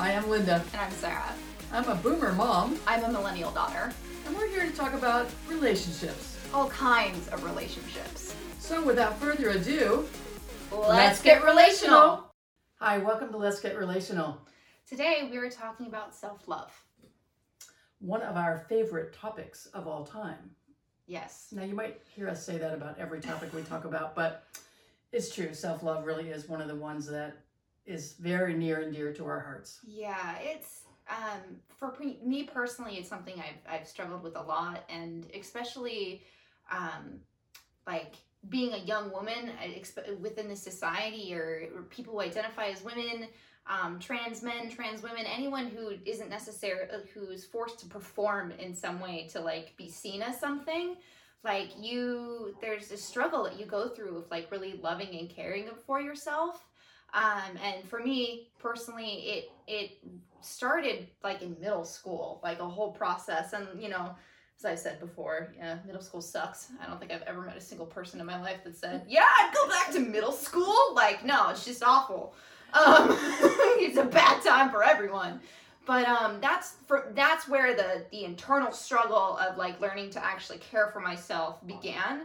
Hi, I'm Linda. And I'm Sarah. I'm a boomer mom, I'm a millennial daughter. and we're here to talk about relationships. All kinds of relationships. So, without further ado, Let's get relational. Hi, welcome to Let's Get Relational, Today we are talking about self love. one of our favorite topics of all time. Yes. Now, you might hear us say that about every topic we talk about, but it's true. Self love really is one of the ones that is very near and dear to our hearts. Yeah, it's um, for pre- me personally, it's something I've I've struggled with a lot, and especially um, like being a young woman within the society or, or people who identify as women. Um, trans men, trans women, anyone who isn't necessarily who's forced to perform in some way to like be seen as something, like you, there's a struggle that you go through of like really loving and caring for yourself. Um, and for me personally, it it started like in middle school, like a whole process. And you know, as I said before, yeah, middle school sucks. I don't think I've ever met a single person in my life that said, "Yeah, I'd go back to middle school." Like, no, it's just awful. Um, it's a bad time for everyone. But um, that's for that's where the the internal struggle of like learning to actually care for myself began.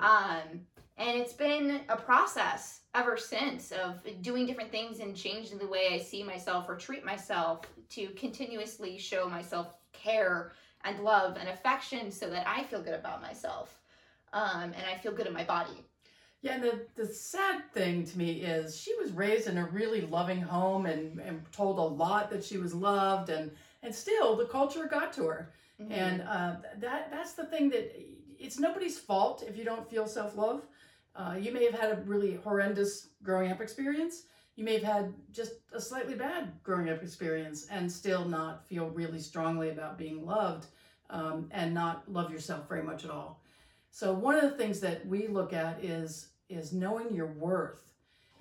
Um, and it's been a process ever since of doing different things and changing the way I see myself or treat myself to continuously show myself care and love and affection so that I feel good about myself um, and I feel good in my body. Yeah, and the, the sad thing to me is she was raised in a really loving home and, and told a lot that she was loved, and, and still the culture got to her. Mhm. And uh, that that's the thing that it's nobody's fault if you don't feel self love. Uh, you may have had a really horrendous growing up experience. You may have had just a slightly bad growing up experience and still not feel really strongly about being loved um, and not love yourself very much at all. So one of the things that we look at is is knowing your worth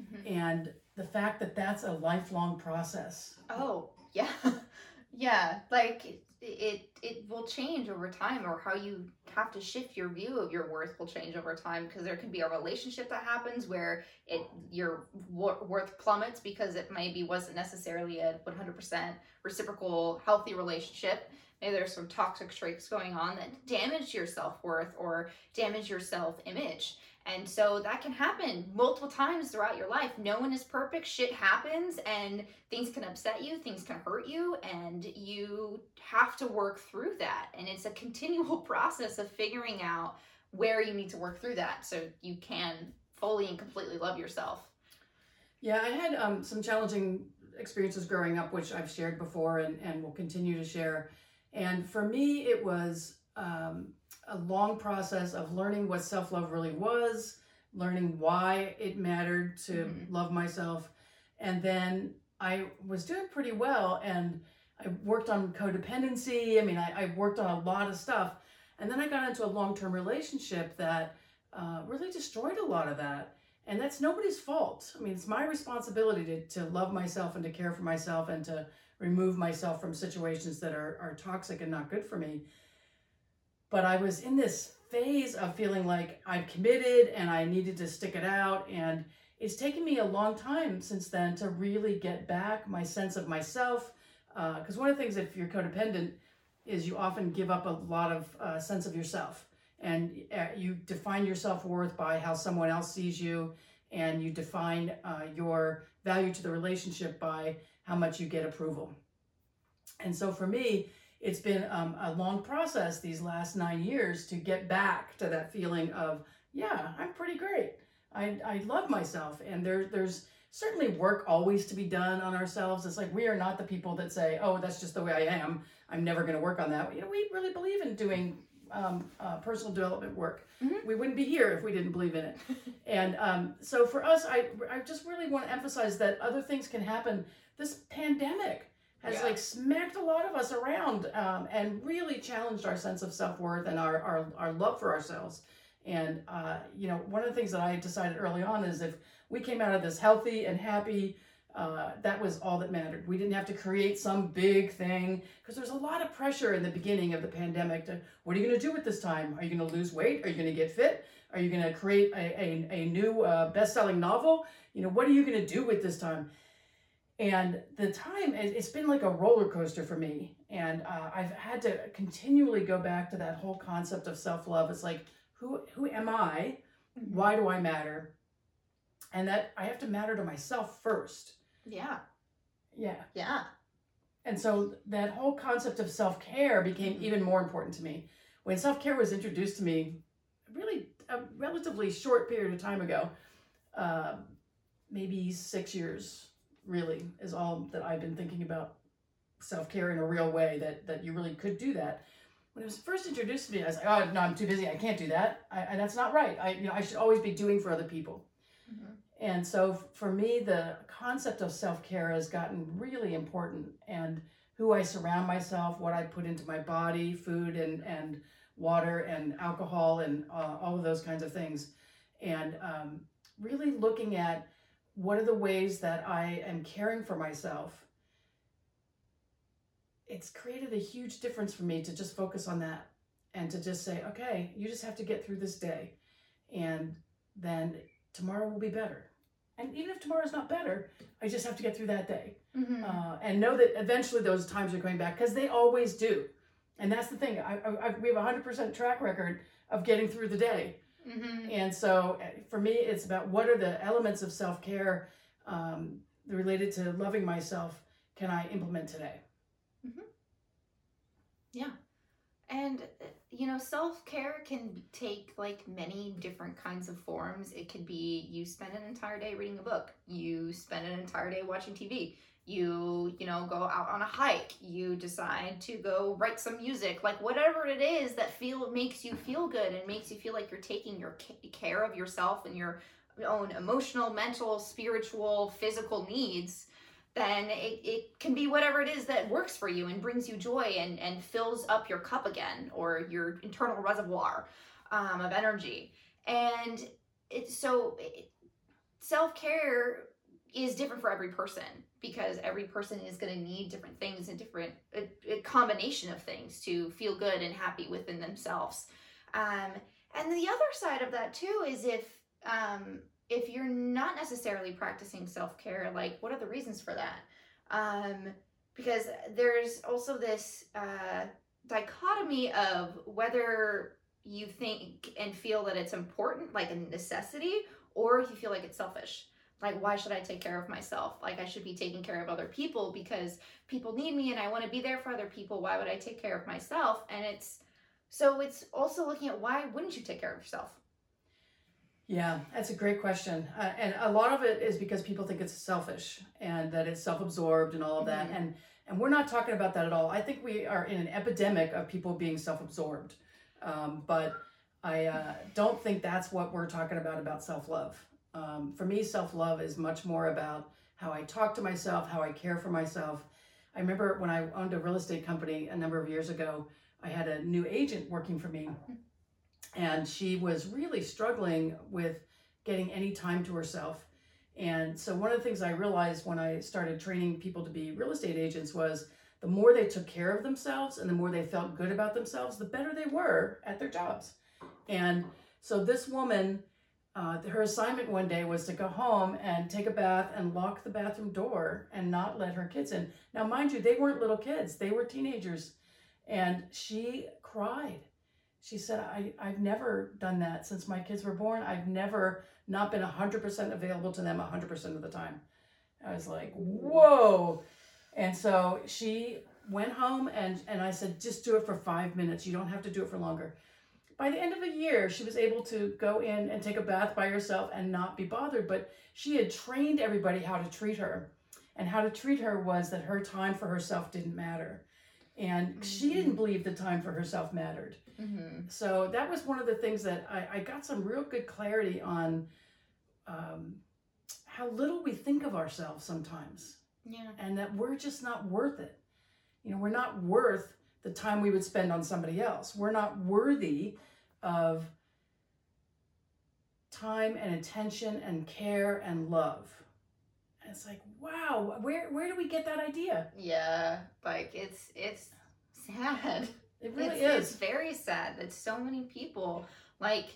Mhm. and the fact that that's a lifelong process. Oh, yeah. yeah, like it, it will change over time or how you have to shift your view of your worth will change over time because there can be a relationship that happens where it your worth plummets because it maybe wasn't necessarily a 100% reciprocal healthy relationship. Maybe there's some toxic traits going on that damage your self-worth or damage your self-image and so that can happen multiple times throughout your life. No one is perfect. Shit happens and things can upset you, things can hurt you, and you have to work through that. And it's a continual process of figuring out where you need to work through that so you can fully and completely love yourself. Yeah, I had um, some challenging experiences growing up, which I've shared before and, and will continue to share. And for me, it was um, a long process of learning what self love really was, learning why it mattered to Mhm. love myself. And then I was doing pretty well and I worked on codependency. I mean, I, I worked on a lot of stuff. And then I got into a long term relationship that uh, really destroyed a lot of that. And that's nobody's fault. I mean, it's my responsibility to, to love myself and to care for myself and to remove myself from situations that are, are toxic and not good for me. But I was in this phase of feeling like I'm committed and I needed to stick it out. And it's taken me a long time since then to really get back my sense of myself. Because one of the things, if you're codependent, is you often give up a lot of uh, sense of yourself. And uh, you define your self worth by how someone else sees you, and you define uh, your value to the relationship by how much you get approval. And so for me, it's been um, a long process these last nine years to get back to that feeling of, yeah, I'm pretty great. I, I love myself. And there, there's certainly work always to be done on ourselves. It's like we are not the people that say, oh, that's just the way I am. I'm never going to work on that. You know, we really believe in doing um, uh, personal development work. Mhm. We wouldn't be here if we didn't believe in it. and um, so for us, I, I just really want to emphasize that other things can happen. This pandemic has Yeah. like smacked a lot of us around um, and really challenged our sense of self-worth and our, our, our love for ourselves. And, uh, you know, one of the things that I decided early on is if we came out of this healthy and happy, uh, that was all that mattered. We didn't have to create some big thing because there's a lot of pressure in the beginning of the pandemic to what are you going to do with this time? Are you going to lose weight? Are you going to get fit? Are you going to create a, a, a new uh, best selling novel? You know, what are you going to do with this time? And the time, it- it's been like a roller coaster for me. And uh, I've had to continually go back to that whole concept of self love. It's like, who, who am I? Why do I matter? And that I have to matter to myself first. Yeah. Yeah. Yeah. And so that whole concept of self care became Mhm. even more important to me. When self care was introduced to me, really a relatively short period of time ago, uh, maybe six years, really, is all that I've been thinking about self care in a real way that, that you really could do that. When it was first introduced to me, I was like, oh, no, I'm too busy. I can't do that. I, and that's not right. I, you know, I should always be doing for other people. Mhm. And so for me, the concept of self care has gotten really important. And who I surround myself, what I put into my body, food and, and water and alcohol and uh, all of those kinds of things. And um, really looking at what are the ways that I am caring for myself. It's created a huge difference for me to just focus on that and to just say, okay, you just have to get through this day. And then tomorrow will be better. And even if tomorrow's not better, I just have to get through that day Mhm. uh, and know that eventually those times are coming back because they always do. And that's the thing. I, I, I, we have a hundred percent track record of getting through the day. Mhm. And so uh, for me, it's about what are the elements of self care um, related to loving myself can I implement today? Yeah. And uh, you know, self care can take like many different kinds of forms. It could be you spend an entire day reading a book, you spend an entire day watching TV, you, you know, go out on a hike, you decide to go write some music, like whatever it is that feel makes you feel good and makes you feel like you're taking your care of yourself and your own emotional, mental, spiritual, physical needs then it, it can be whatever it is that works for you and brings you joy and, and fills up your cup again or your internal reservoir um, of energy. And it's so it, self care is different for every person because every person is going to need different things and different a, a combination of things to feel good and happy within themselves. Um, and the other side of that too is if um, if you're not necessarily practicing self care, like what are the reasons for that? Um, because there's also this uh, dichotomy of whether you think and feel that it's important, like a necessity, or if you feel like it's selfish. Like, why should I take care of myself? Like, I should be taking care of other people because people need me and I want to be there for other people. Why would I take care of myself? And it's so it's also looking at why wouldn't you take care of yourself? Yeah, that's a great question. Uh, and a lot of it is because people think it's selfish and that it's self-absorbed and all of that. Mhm. And and we're not talking about that at all. I think we are in an epidemic of people being self-absorbed. Um, but I uh, don't think that's what we're talking about about self-love. Um, for me, self-love is much more about how I talk to myself, how I care for myself. I remember when I owned a real estate company a number of years ago, I had a new agent working for me and she was really struggling with getting any time to herself. And so one of the things I realized when I started training people to be real estate agents was the more they took care of themselves and the more they felt good about themselves, the better they were at their jobs. And so this woman, uh, her assignment one day was to go home and take a bath and lock the bathroom door and not let her kids in. Now, mind you, they weren't little kids, they were teenagers. And she cried. She said I, i've never done that since my kids were born. I've never not been 100% available to them 100% of the time. I was like whoa. And so she went home and, and i said just do it for five minutes. You don't have to do it for longer by the end of a year she was able to go in and take a bath by herself and not be bothered but she had trained everybody how to treat her and how to treat her was that her time for herself didn't matter and she didn't believe the time for herself mattered Mm-hmm. so that was one of the things that I, I got some real good clarity on um, how little we think of ourselves sometimes Yeah. and that we're just not worth it. You know, we're not worth the time we would spend on somebody else. We're not worthy of time and attention and care and love. And it's like, wow, where where do we get that idea? Yeah. Like it's it's sad. It really it's, is. It's very sad that so many people like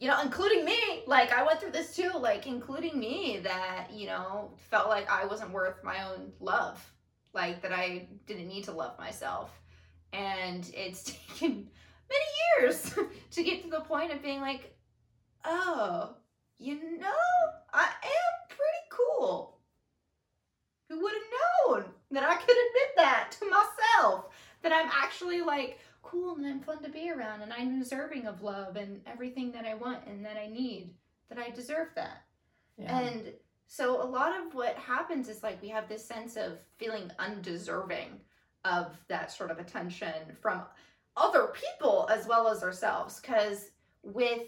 you know, including me, like I went through this too, like including me that, you know, felt like I wasn't worth my own love, like that I didn't need to love myself. And it's taken many years to get to the point of being like, oh, you know, I am pretty cool. Who would have known that I could admit that to myself? That I'm actually like cool and I'm fun to be around and I'm deserving of love and everything that I want and that I need, that I deserve that. Yeah. And so a lot of what happens is like we have this sense of feeling undeserving of that sort of attention from other people as well as ourselves because with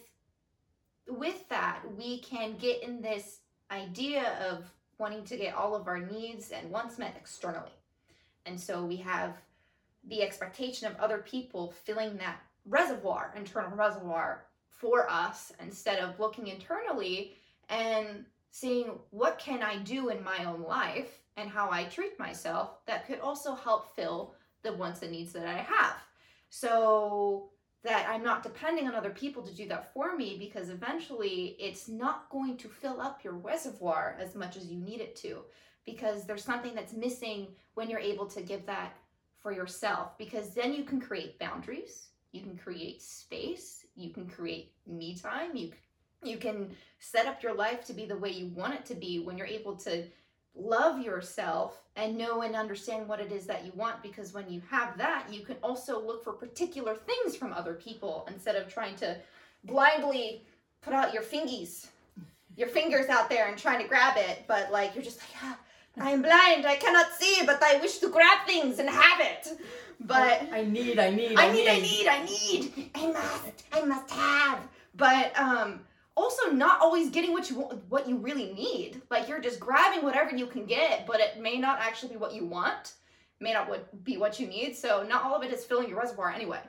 with that we can get in this idea of wanting to get all of our needs and wants met externally. And so we have the expectation of other people filling that reservoir, internal reservoir for us instead of looking internally and seeing what can I do in my own life and how I treat myself that could also help fill the wants and needs that I have. So that I'm not depending on other people to do that for me because eventually it's not going to fill up your reservoir as much as you need it to because there's something that's missing when you're able to give that for yourself because then you can create boundaries, you can create space, you can create me time, you you can set up your life to be the way you want it to be when you're able to love yourself and know and understand what it is that you want because when you have that you can also look for particular things from other people instead of trying to blindly put out your fingies your fingers out there and trying to grab it. But like you're just like ah, i am blind i cannot see but i wish to grab things and have it. But I need, I need, I need, I need, I need, I must, I must have. But um, also not always getting what you want, what you really need. Like you're just grabbing whatever you can get, but it may not actually be what you want. May not what, be what you need. So not all of it is filling your reservoir anyway.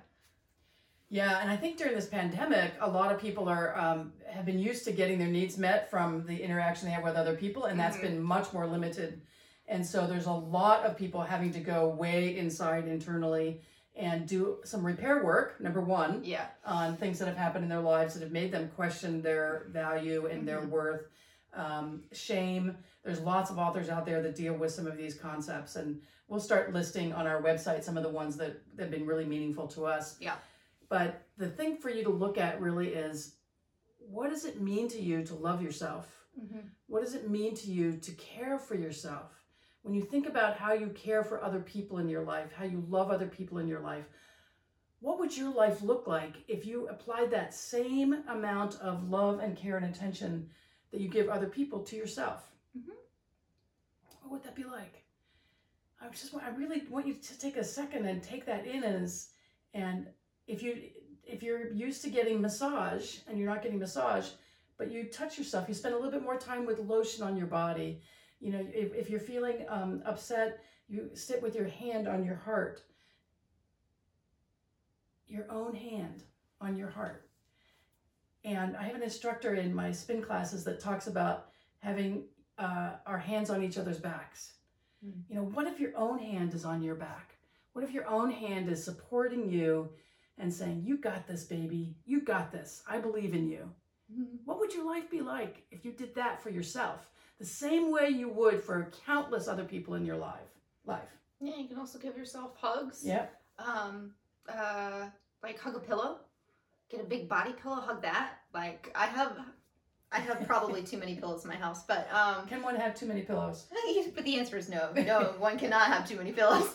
Yeah, and I think during this pandemic, a lot of people are um, have been used to getting their needs met from the interaction they have with other people, and that's Mhm. been much more limited. And so there's a lot of people having to go way inside internally and do some repair work. Number one, Yeah. on things that have happened in their lives that have made them question their value and their Mhm. worth. Um, shame. There's lots of authors out there that deal with some of these concepts, and we'll start listing on our website some of the ones that, that have been really meaningful to us. Yeah. But the thing for you to look at really is what does it mean to you to love yourself? Mm-hmm. What does it mean to you to care for yourself? When you think about how you care for other people in your life, how you love other people in your life, what would your life look like if you applied that same amount of love and care and attention that you give other people to yourself? Mhm. What would that be like? I just want, I really want you to take a second and take that in as and if you if you're used to getting massage and you're not getting massage, but you touch yourself, you spend a little bit more time with lotion on your body. You know, if, if you're feeling um, upset, you sit with your hand on your heart, your own hand on your heart. And I have an instructor in my spin classes that talks about having uh, our hands on each other's backs. Mm. You know, what if your own hand is on your back? What if your own hand is supporting you and saying, You got this, baby. You got this. I believe in you. Mm-hmm. What would your life be like if you did that for yourself? The same way you would for countless other people in your life. Life. Yeah, you can also give yourself hugs. Yep. Um, uh, like hug a pillow. Get a big body pillow, hug that. Like I have, I have probably too many pillows in my house, but um, Can one have too many pillows? but the answer is no. No, one cannot have too many pillows.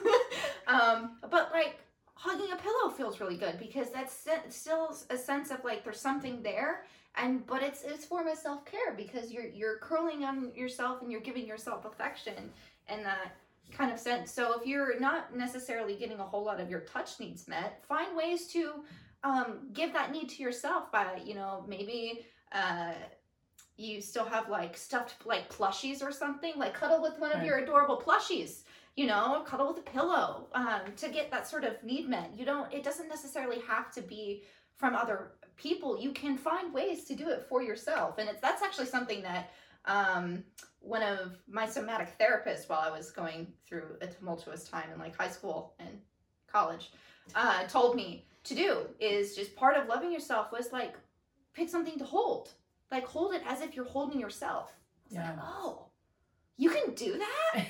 um, but like hugging a pillow feels really good because that's still a sense of like there's something there, and but it's it's form of self care because you're you're curling on yourself and you're giving yourself affection and that kind of sense. So if you're not necessarily getting a whole lot of your touch needs met, find ways to um, give that need to yourself by you know maybe uh, you still have like stuffed like plushies or something like cuddle with one of Right. your adorable plushies you know cuddle with a pillow um, to get that sort of need met you don't it doesn't necessarily have to be from other people you can find ways to do it for yourself and it's that's actually something that um, one of my somatic therapists while i was going through a tumultuous time in like high school and college uh, told me to do is just part of loving yourself was like pick something to hold. Like hold it as if you're holding yourself. Yeah. like, oh, you can do that? I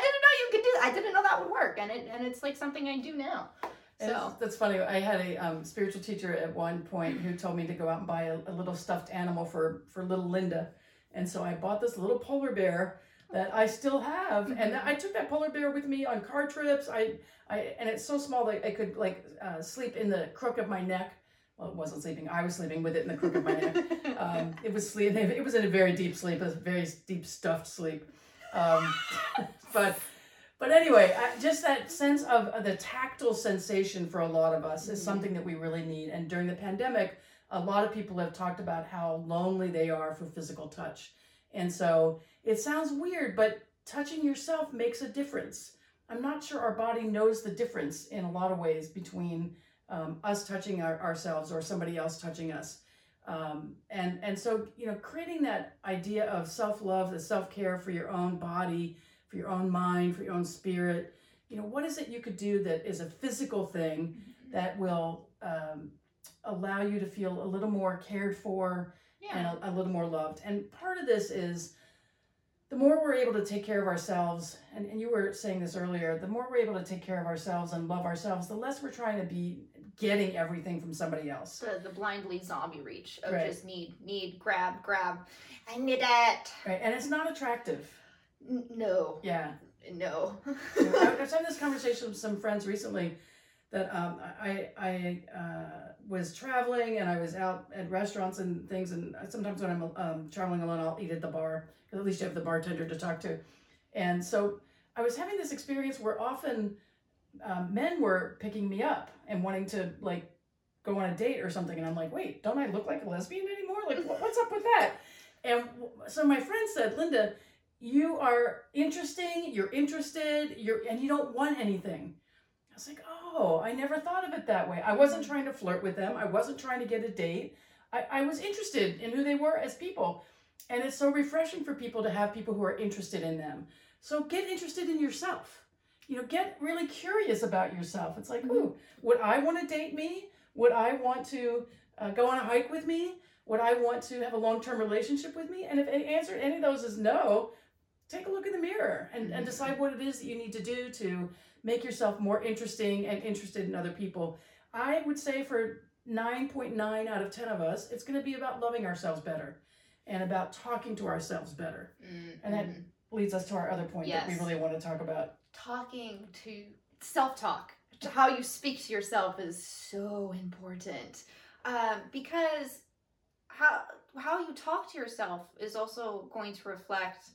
didn't know you could do that. I didn't know that would work. And it and it's like something I do now. And So it's- that's funny. I had a um, spiritual teacher at one point who told me to go out and buy a, a little stuffed animal for for little Linda, and so I bought this little polar bear that I still have, and Mhm. I took that polar bear with me on car trips. I I and it's so small that I could like uh, sleep in the crook of my neck. Well, it wasn't sleeping. I was sleeping with it in the crook of my neck. Um, it was sleep. It was in a very deep sleep, a very deep stuffed sleep. Um, but but anyway, I, just that sense of, of the tactile sensation for a lot of us is Mhm. something that we really need. And during the pandemic, a lot of people have talked about how lonely they are for physical touch. And so it sounds weird, but touching yourself makes a difference. I'm not sure our body knows the difference in a lot of ways between um, us touching our, ourselves or somebody else touching us. Um, and and so you know, creating that idea of self love, the self care for your own body, for your own mind, for your own spirit. You know, what is it you could do that is a physical thing that will um, allow you to feel a little more cared for yeah. and a, a little more loved. And part of this is the more we're able to take care of ourselves, and, and you were saying this earlier, the more we're able to take care of ourselves and love ourselves, the less we're trying to be getting everything from somebody else. the, the blindly zombie reach of Right. just need, need, grab, grab. I need it. Right? And it's not attractive. No, Yeah. no. I was having this conversation with some friends recently that um, I I uh, was traveling and I was out at restaurants and things, and sometimes when I'm um, traveling alone, I'll eat at the bar because at least you have the bartender to talk to. And so I was having this experience where often um, men were picking me up and wanting to like go on a date or something, and I'm like, wait, don't I look like a lesbian anymore? Like, what's up with that? And so my friend said, Linda, you are interesting, you're interested, you're and you don't want anything. I was like, oh, I never thought of it that way. I wasn't trying to flirt with them. I wasn't trying to get a date. I, I was interested in who they were as people. And it's so refreshing for people to have people who are interested in them. So get interested in yourself. You know, get really curious about yourself. It's like, ooh, would I want to date me? Would I want to uh, go on a hike with me? Would I want to have a long term relationship with me? And if the answer to any of those is no, take a look in the mirror and, and Mhm. decide what it is that you need to do to make yourself more interesting and interested in other people. I would say for 9.9 out of 10 of us, it's going to be about loving ourselves better and about talking to ourselves better. And that- Mhm. Leads us to our other point that we really want to talk about. talking to self talk, how you speak to yourself is so important um, because how how you talk to yourself is also going to reflect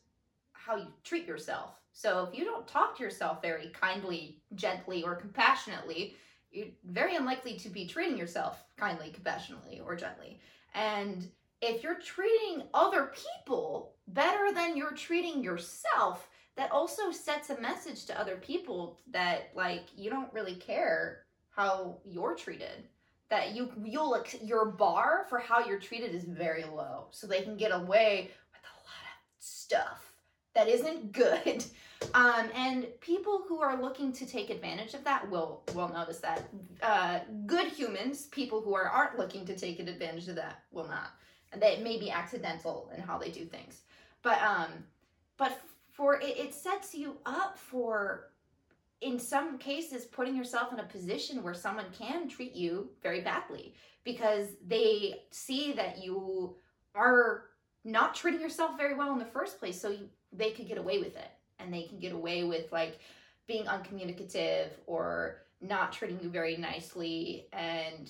how you treat yourself. So if you don't talk to yourself very kindly, gently, or compassionately, you're very unlikely to be treating yourself kindly, compassionately, or gently. And if you're treating other people better than you're treating yourself, that also sets a message to other people that like you don't really care how you're treated that you you'll your bar for how you're treated is very low so they can get away with a lot of stuff that isn't good. Um, and people who are looking to take advantage of that will will notice that uh, good humans people who are aren't looking to take advantage of that will not. And they may be accidental in how they do things. But um but for it, it sets you up for in some cases putting yourself in a position where someone can treat you very badly. Because they see that you are not treating yourself very well in the first place. So you, they could get away with it. And they can get away with like being uncommunicative or not treating you very nicely and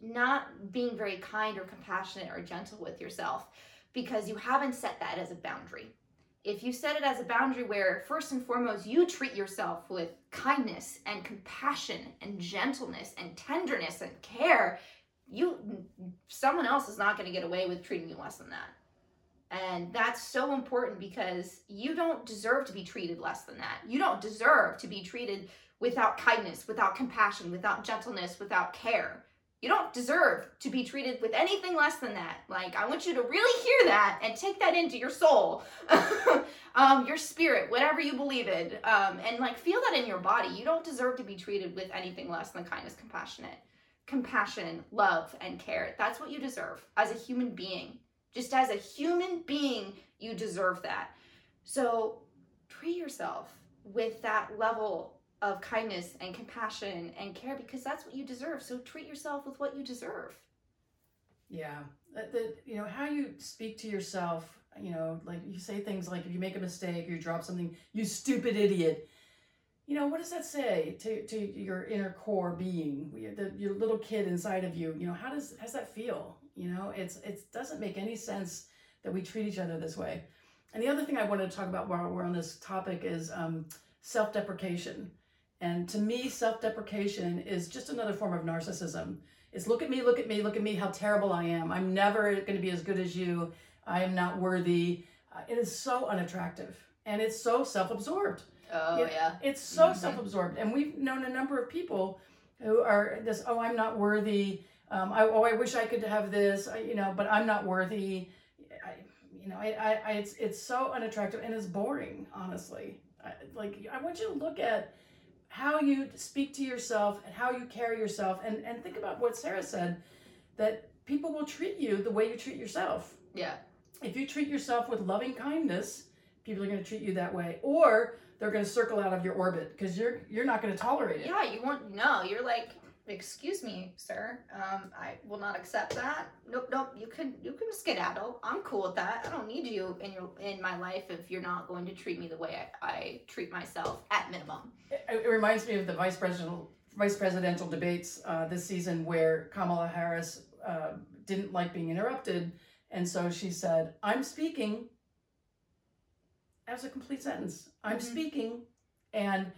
not being very kind or compassionate or gentle with yourself because you haven't set that as a boundary. If you set it as a boundary where first and foremost you treat yourself with kindness and compassion and gentleness and tenderness and care you someone else is not going to get away with treating you less than that and that's so important because you don't deserve to be treated less than that you don't deserve to be treated without kindness without compassion without gentleness without care you don't deserve to be treated with anything less than that. Like, I want you to really hear that and take that into your soul, um, your spirit, whatever you believe in, um, and like feel that in your body. You don't deserve to be treated with anything less than kindness, compassionate, compassion, love, and care. That's what you deserve as a human being. Just as a human being, you deserve that. So treat yourself with that level of kindness and compassion and care because that's what you deserve. So treat yourself with what you deserve. Yeah. The, you know, how you speak to yourself, you know, like you say things like if you make a mistake or you drop something, you stupid idiot. You know, what does that say to, to your inner core being, the, your little kid inside of you? You know, how does, how does that feel? You know, it's it doesn't make any sense that we treat each other this way. And the other thing I wanted to talk about while we're on this topic is um, self-deprecation. And to me, self-deprecation is just another form of narcissism. It's look at me, look at me, look at me, how terrible I am. I'm never going to be as good as you. I am not worthy. Uh, it is so unattractive and it's so self-absorbed. Oh it, yeah. It's so mm-hmm. self-absorbed, and we've known a number of people who are this. Oh, I'm not worthy. Um, I, oh, I wish I could have this. You know, but I'm not worthy. I, you know, I, I, I, it's it's so unattractive and it's boring. Honestly, I, like I want you to look at how you speak to yourself and how you carry yourself, and and think about what Sarah said, that people will treat you the way you treat yourself. Yeah. If you treat yourself with loving kindness, people are going to treat you that way, or they're going to circle out of your orbit because you're you're not going to tolerate it. Yeah, you won't. no. You're like, excuse me, sir. Um, I will not accept that. Nope, nope. You can you can skedaddle. I'm cool with that. I don't need you in your in my life if you're not going to treat me the way I, I treat myself at minimum. It, it, reminds me of the vice presidential vice presidential debates uh, this season where Kamala Harris uh, didn't like being interrupted, and so she said, "I'm speaking." as a complete sentence. I'm mm-hmm. speaking, and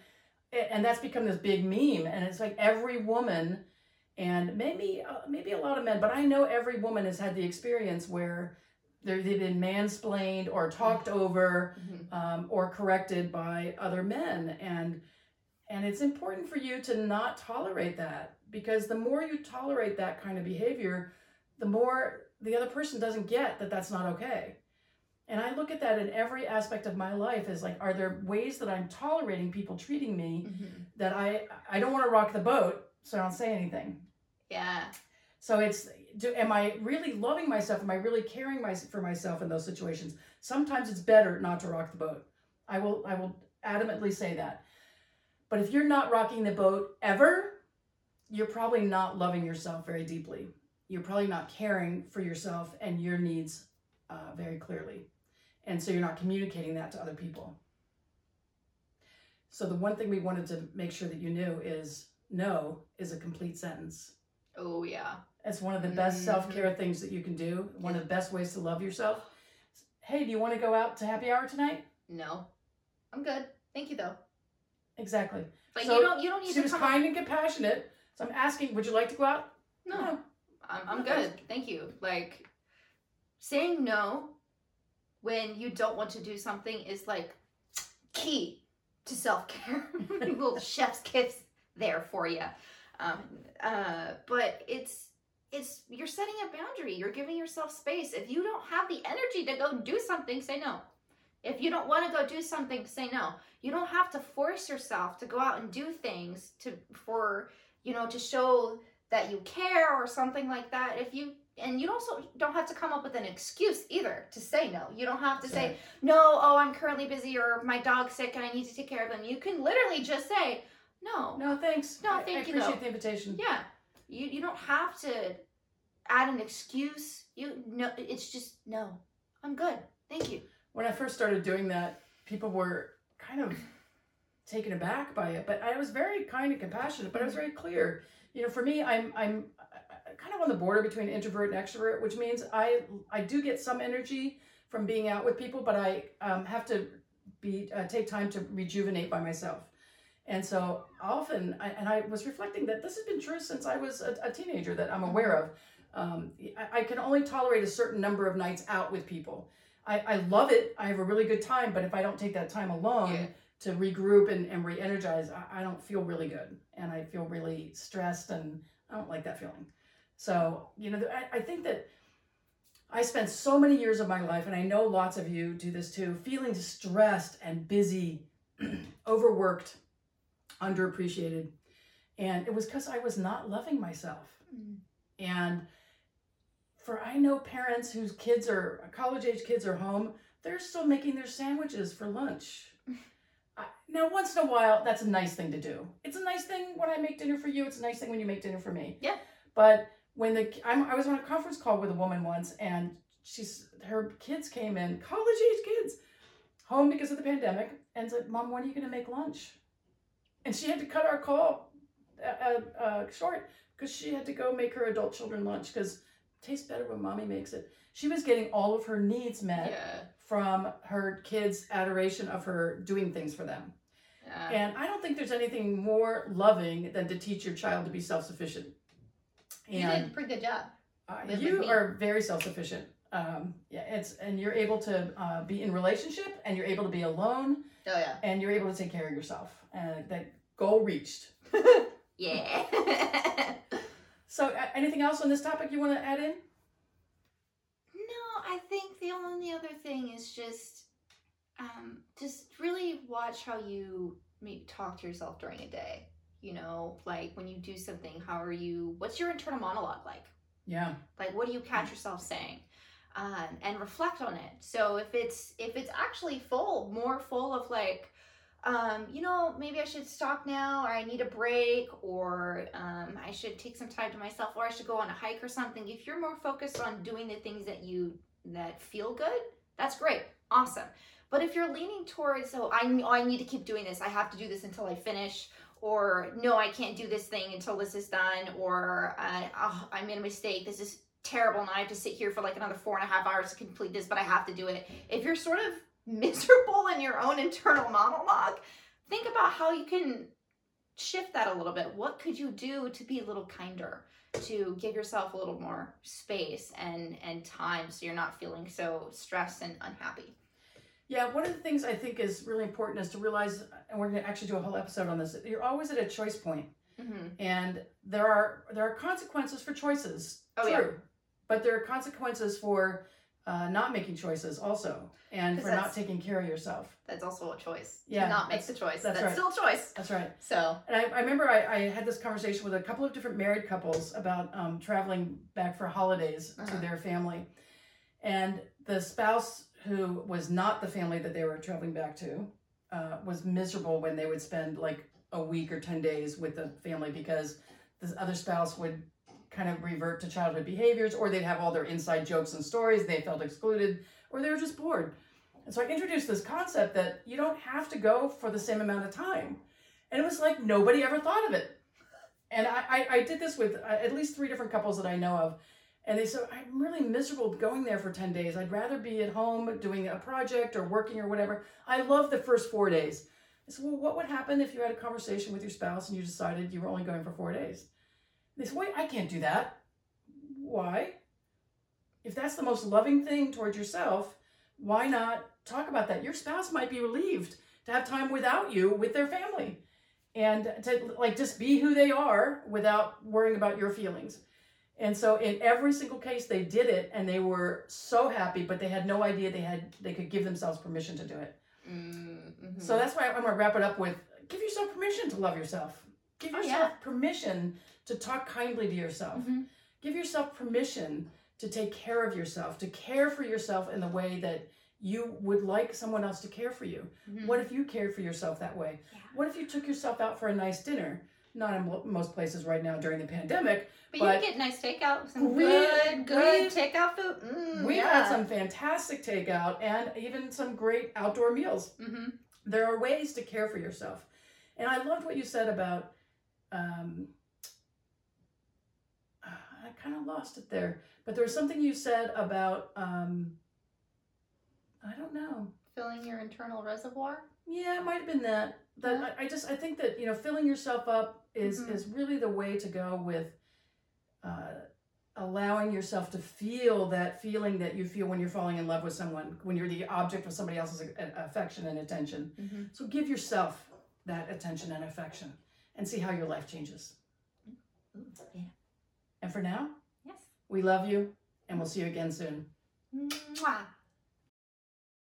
and that's become this big meme. And it's like every woman, and maybe uh, maybe a lot of men, but I know every woman has had the experience where they've been mansplained or talked mm-hmm. over mm-hmm. um, or corrected by other men, and and it's important for you to not tolerate that because the more you tolerate that kind of behavior, the more the other person doesn't get that that's not okay. And I look at that in every aspect of my life as like, are there ways that I'm tolerating people treating me mm-hmm. that I I don't want to rock the boat, so I don't say anything. Yeah. So it's do, am I really loving myself? Am I really caring my, for myself in those situations? Sometimes it's better not to rock the boat. I will I will adamantly say that. But if you're not rocking the boat ever, you're probably not loving yourself very deeply. You're probably not caring for yourself and your needs uh, very clearly. And so you're not communicating that to other people. So the one thing we wanted to make sure that you knew is no is a complete sentence. Oh yeah. It's one of the best mm-hmm. self-care things that you can do. One of the best ways to love yourself. Hey, do you want to go out to happy hour tonight? No. I'm good. Thank you though. Exactly. But so you don't you don't need she to was kind and compassionate. So I'm asking, would you like to go out? No. no. I'm I'm good. Thank you. Like saying no when you don't want to do something is like key to self care. Little chef's kiss there for you. Um, uh, but it's it's you're setting a boundary. You're giving yourself space. If you don't have the energy to go do something, say no. If you don't want to go do something, say no. You don't have to force yourself to go out and do things to for you know to show that you care or something like that. If you and you also don't have to come up with an excuse either to say no. You don't have to say, no, oh, I'm currently busy or my dog's sick and I need to take care of them. You can literally just say, no. No, thanks. No, thank I, I you. appreciate though. the invitation. Yeah. You, you don't have to add an excuse. You no, it's just no. I'm good. Thank you. When I first started doing that, people were kind of taken aback by it, but I was very kind and compassionate, but I was mm-hmm. very clear. You know, for me, I'm I'm kind of on the border between introvert and extrovert, which means I I do get some energy from being out with people, but I um, have to be uh, take time to rejuvenate by myself. And so often, I, and I was reflecting that this has been true since I was a, a teenager that I'm aware of. Um, I, I, can only tolerate a certain number of nights out with people. I, I love it. I have a really good time, but if I don't take that time alone yeah. to regroup and, and re-energize, I, I don't feel really good. And I feel really stressed and I don't like that feeling. So, you know, I, I think that I spent so many years of my life, and I know lots of you do this too, feeling stressed and busy, overworked, underappreciated. And it was because I was not loving myself. Mm. And for I know parents whose kids are college age kids are home, they're still making their sandwiches for lunch. I, now, once in a while, that's a nice thing to do. It's a nice thing when I make dinner for you. It's a nice thing when you make dinner for me. Yeah. But when the I'm, I was on a conference call with a woman once, and she's her kids came in, college age kids, home because of the pandemic, and said, "Mom, when are you going to make lunch?" And she had to cut our call uh, uh, uh, short because she had to go make her adult children lunch because tastes better when mommy makes it. She was getting all of her needs met Yeah. from her kids' adoration of her doing things for them. Yeah. And I don't think there's anything more loving than to teach your child to be self sufficient. You And did a pretty good job. uh, you are very self sufficient. Um, yeah, it's and you're able to uh, be in relationship, and you're able to be alone, Oh yeah. and you're able to take care of yourself. And that goal reached. Yeah. So, uh, anything else on this topic you want to add in? No, I think the only other thing is just, um, just really watch how you maybe talk to yourself during a day. You know, like when you do something, how are you? What's your internal monologue like? Yeah. Like, what do you catch yourself saying? Um, and reflect on it. So if it's if it's actually full, more full of like, um, you know, maybe I should stop now, or I need a break, or um, I should take some time to myself, or I should go on a hike or something. If you're more focused on doing the things that you that feel good, that's great, awesome. But if you're leaning towards, oh, I oh, I need to keep doing this, I have to do this until I finish, or no, I can't do this thing until this is done, or uh, oh, I made a mistake. This is terrible, and I have to sit here for like another four and a half hours to complete this, but I have to do it. If you're sort of miserable in your own internal monologue, think about how you can shift that a little bit. What could you do to be a little kinder? to give yourself a little more space and and time so you're not feeling so stressed and unhappy Yeah, one of the things I think is really important is to realize, and we're going to actually do a whole episode on this. You're always at a choice point, mm-hmm. and there are there are consequences for choices. Oh, true, yeah. but there are consequences for uh, not making choices also, and for not taking care of yourself. that's also a choice Yeah, to not make the choice that's that's, right. still a choice That's right. so And I, I remember I, I had this conversation with a couple of different married couples about um, traveling back for holidays to Uh-huh. their family. And the spouse who was not the family that they were traveling back to uh, was miserable when they would spend like a week or 10 days with the family because this other spouse would kind of revert to childhood behaviors or they'd have all their inside jokes and stories. They felt excluded or they were just bored. And so I introduced this concept that you don't have to go for the same amount of time. And it was like nobody ever thought of it. And I, I, I did this with uh, at least three different couples that I know of. And they said, I'm really miserable going there for 10 days. I'd rather be at home doing a project or working or whatever. I love the first four days. I said, Well, what would happen if you had a conversation with your spouse and you decided you were only going for four days? They said, Wait, I can't do that. Why? If that's the most loving thing towards yourself, why not talk about that? Your spouse might be relieved to have time without you with their family and to like just be who they are without worrying about your feelings. And so in every single case they did it and they were so happy, but they had no idea they had they could give themselves permission to do it. mm-hmm. So that's why I'm gonna wrap it up with give yourself permission to love yourself. Give Oh, yourself permission to talk kindly to yourself. Mhm. Give yourself permission to take care of yourself, to care for yourself in the way that you would like someone else to care for you. Mhm. What if you cared for yourself that way? Yeah. What if you took yourself out for a nice dinner? Not in most places right now during the pandemic. but, but- you can get nice takeout some We- good good takeout food mm, We've yeah. had some fantastic takeout and even some great outdoor meals. mm-hmm. There are ways to care for yourself. And I loved what you said about, um, I kind of lost it there, but there was something you said about, um, I don't know. filling your internal reservoir Yeah, it might have been that. That I just I think that you know filling yourself up is Mhm. is really the way to go with uh, allowing yourself to feel that feeling that you feel when you're falling in love with someone, when you're the object of somebody else's a- a- affection and attention. mm-hmm. So give yourself that attention and affection, and see how your life changes. yeah And for now, yes we love you, and we'll see you again soon. Mwah.